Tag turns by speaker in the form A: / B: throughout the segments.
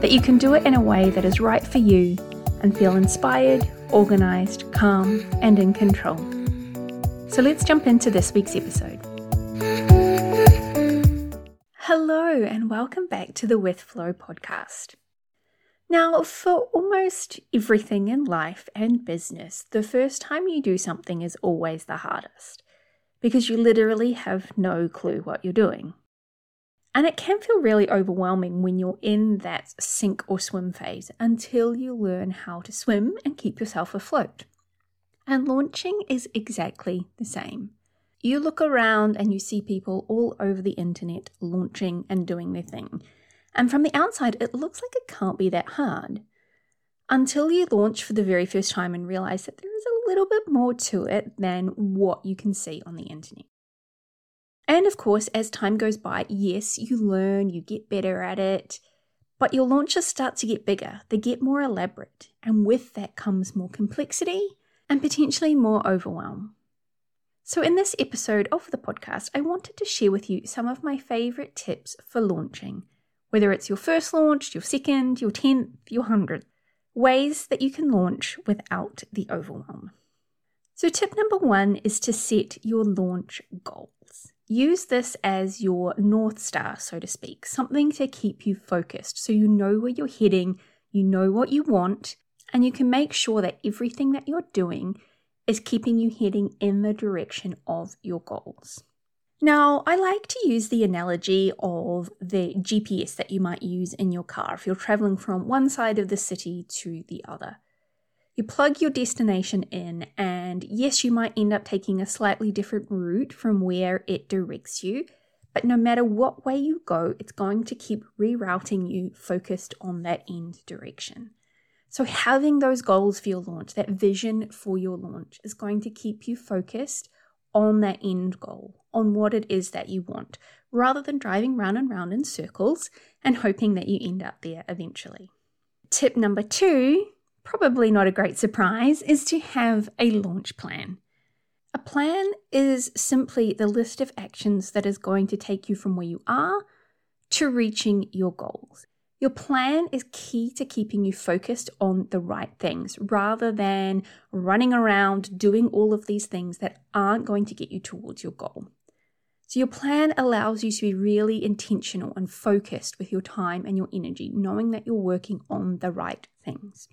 A: that you can do it in a way that is right for you and feel inspired, organized, calm, and in control. So let's jump into this week's episode. Hello, and welcome back to the With Flow podcast. Now, for almost everything in life and business, the first time you do something is always the hardest because you literally have no clue what you're doing. And it can feel really overwhelming when you're in that sink or swim phase until you learn how to swim and keep yourself afloat. And launching is exactly the same. You look around and you see people all over the internet launching and doing their thing. And from the outside, it looks like it can't be that hard. Until you launch for the very first time and realize that there is a little bit more to it than what you can see on the internet. And of course, as time goes by, yes, you learn, you get better at it, but your launches start to get bigger, they get more elaborate, and with that comes more complexity and potentially more overwhelm. So, in this episode of the podcast, I wanted to share with you some of my favorite tips for launching, whether it's your first launch, your second, your 10th, your 100th, ways that you can launch without the overwhelm. So, tip number one is to set your launch goal. Use this as your North Star, so to speak, something to keep you focused so you know where you're heading, you know what you want, and you can make sure that everything that you're doing is keeping you heading in the direction of your goals. Now, I like to use the analogy of the GPS that you might use in your car if you're traveling from one side of the city to the other. You plug your destination in, and yes, you might end up taking a slightly different route from where it directs you, but no matter what way you go, it's going to keep rerouting you focused on that end direction. So, having those goals for your launch, that vision for your launch, is going to keep you focused on that end goal, on what it is that you want, rather than driving round and round in circles and hoping that you end up there eventually. Tip number two probably not a great surprise, is to have a launch plan. A plan is simply the list of actions that is going to take you from where you are to reaching your goals. Your plan is key to keeping you focused on the right things rather than running around doing all of these things that aren't going to get you towards your goal. So, your plan allows you to be really intentional and focused with your time and your energy, knowing that you're working on the right things.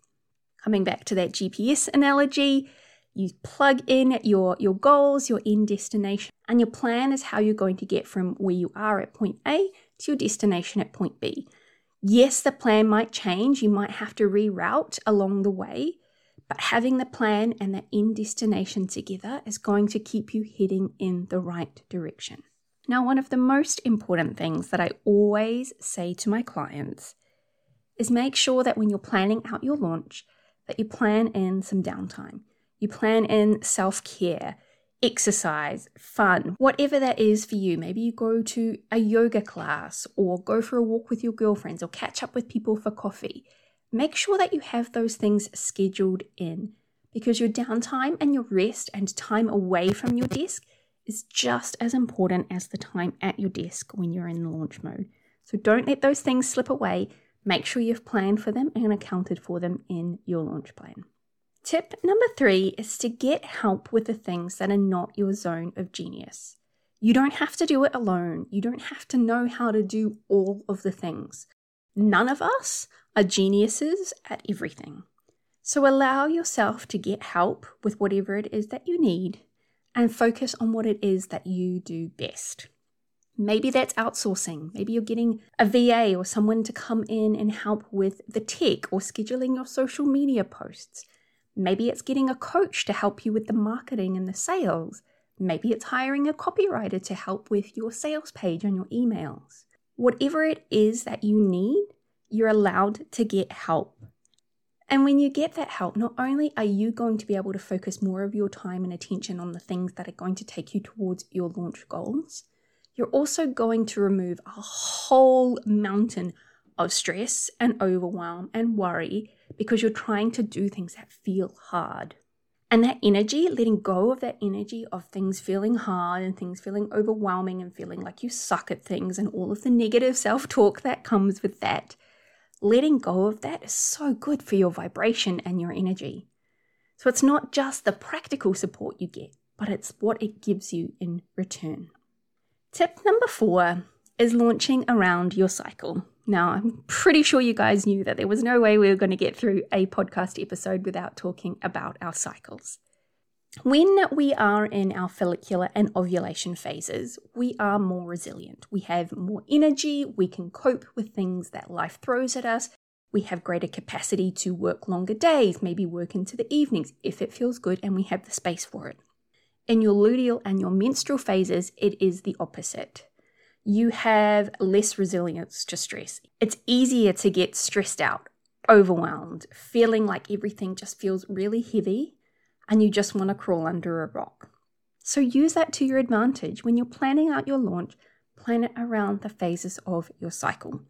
A: Coming back to that GPS analogy, you plug in your, your goals, your end destination, and your plan is how you're going to get from where you are at point A to your destination at point B. Yes, the plan might change, you might have to reroute along the way, but having the plan and the end destination together is going to keep you heading in the right direction. Now, one of the most important things that I always say to my clients is make sure that when you're planning out your launch, that you plan in some downtime. You plan in self care, exercise, fun, whatever that is for you. Maybe you go to a yoga class or go for a walk with your girlfriends or catch up with people for coffee. Make sure that you have those things scheduled in because your downtime and your rest and time away from your desk is just as important as the time at your desk when you're in launch mode. So don't let those things slip away. Make sure you've planned for them and accounted for them in your launch plan. Tip number three is to get help with the things that are not your zone of genius. You don't have to do it alone. You don't have to know how to do all of the things. None of us are geniuses at everything. So allow yourself to get help with whatever it is that you need and focus on what it is that you do best. Maybe that's outsourcing. Maybe you're getting a VA or someone to come in and help with the tech or scheduling your social media posts. Maybe it's getting a coach to help you with the marketing and the sales. Maybe it's hiring a copywriter to help with your sales page and your emails. Whatever it is that you need, you're allowed to get help. And when you get that help, not only are you going to be able to focus more of your time and attention on the things that are going to take you towards your launch goals, you're also going to remove a whole mountain of stress and overwhelm and worry because you're trying to do things that feel hard. And that energy, letting go of that energy of things feeling hard and things feeling overwhelming and feeling like you suck at things and all of the negative self talk that comes with that, letting go of that is so good for your vibration and your energy. So it's not just the practical support you get, but it's what it gives you in return. Tip number four is launching around your cycle. Now, I'm pretty sure you guys knew that there was no way we were going to get through a podcast episode without talking about our cycles. When we are in our follicular and ovulation phases, we are more resilient. We have more energy, we can cope with things that life throws at us. We have greater capacity to work longer days, maybe work into the evenings if it feels good and we have the space for it. In your luteal and your menstrual phases, it is the opposite you have less resilience to stress. It's easier to get stressed out, overwhelmed, feeling like everything just feels really heavy and you just want to crawl under a rock. So use that to your advantage. When you're planning out your launch, plan it around the phases of your cycle.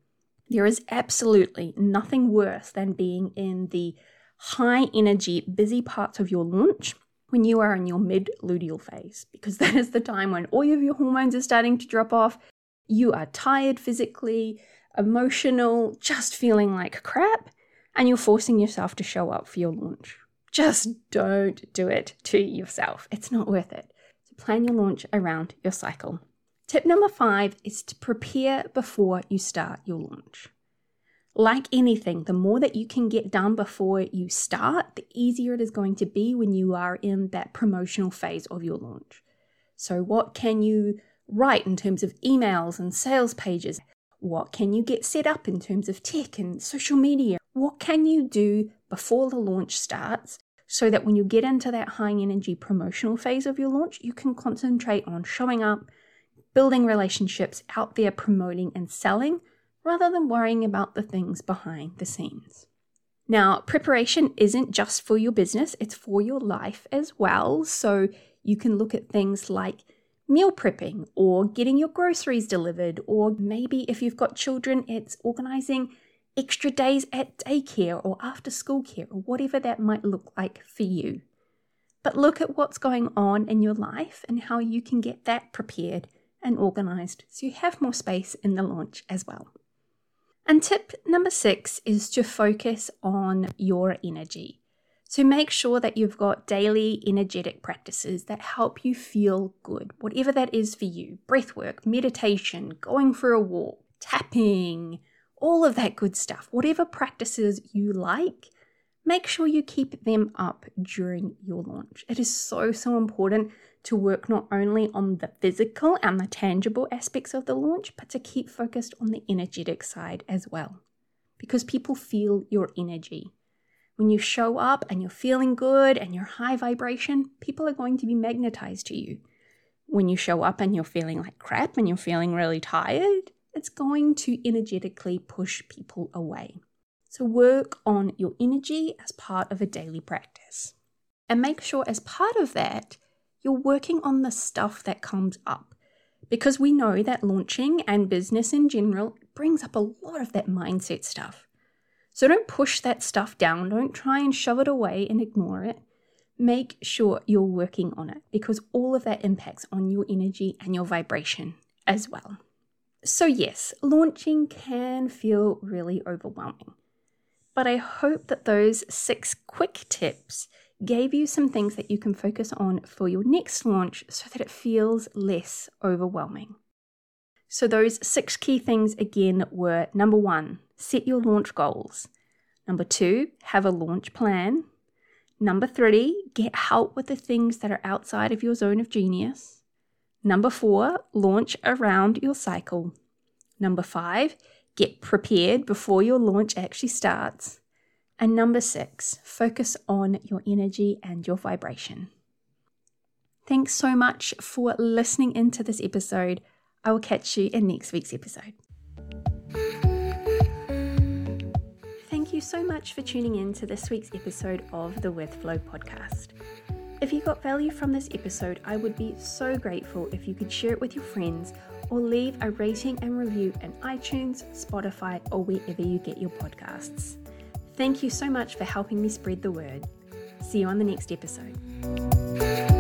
A: There is absolutely nothing worse than being in the high energy, busy parts of your launch when you are in your mid luteal phase, because that is the time when all of your hormones are starting to drop off you are tired physically, emotional, just feeling like crap, and you're forcing yourself to show up for your launch. Just don't do it to yourself. It's not worth it. So plan your launch around your cycle. Tip number five is to prepare before you start your launch. Like anything, the more that you can get done before you start, the easier it is going to be when you are in that promotional phase of your launch. So, what can you write in terms of emails and sales pages? What can you get set up in terms of tech and social media? What can you do before the launch starts so that when you get into that high energy promotional phase of your launch, you can concentrate on showing up, building relationships out there, promoting and selling, rather than worrying about the things behind the scenes. Now, preparation isn't just for your business, it's for your life as well. So you can look at things like meal prepping or getting your groceries delivered, or maybe if you've got children, it's organizing extra days at daycare or after school care or whatever that might look like for you. But look at what's going on in your life and how you can get that prepared and organized so you have more space in the launch as well. And tip number six is to focus on your energy. So make sure that you've got daily energetic practices that help you feel good, whatever that is for you breath work, meditation, going for a walk, tapping, all of that good stuff. Whatever practices you like, make sure you keep them up during your launch. It is so, so important to work not only on the physical and the tangible aspects of the launch, but to keep focused on the energetic side as well. Because people feel your energy. When you show up and you're feeling good and you're high vibration, people are going to be magnetized to you. When you show up and you're feeling like crap and you're feeling really tired, it's going to energetically push people away. So, work on your energy as part of a daily practice. And make sure, as part of that, you're working on the stuff that comes up. Because we know that launching and business in general brings up a lot of that mindset stuff. So don't push that stuff down. Don't try and shove it away and ignore it. Make sure you're working on it because all of that impacts on your energy and your vibration as well. So, yes, launching can feel really overwhelming. But I hope that those six quick tips gave you some things that you can focus on for your next launch so that it feels less overwhelming. So, those six key things again were number one, set your launch goals. Number two, have a launch plan. Number three, get help with the things that are outside of your zone of genius. Number four, launch around your cycle. Number five, get prepared before your launch actually starts. And number six, focus on your energy and your vibration. Thanks so much for listening into this episode. I will catch you in next week's episode. Thank you so much for tuning in to this week's episode of the With Flow podcast. If you got value from this episode, I would be so grateful if you could share it with your friends or leave a rating and review in iTunes, Spotify, or wherever you get your podcasts. Thank you so much for helping me spread the word. See you on the next episode.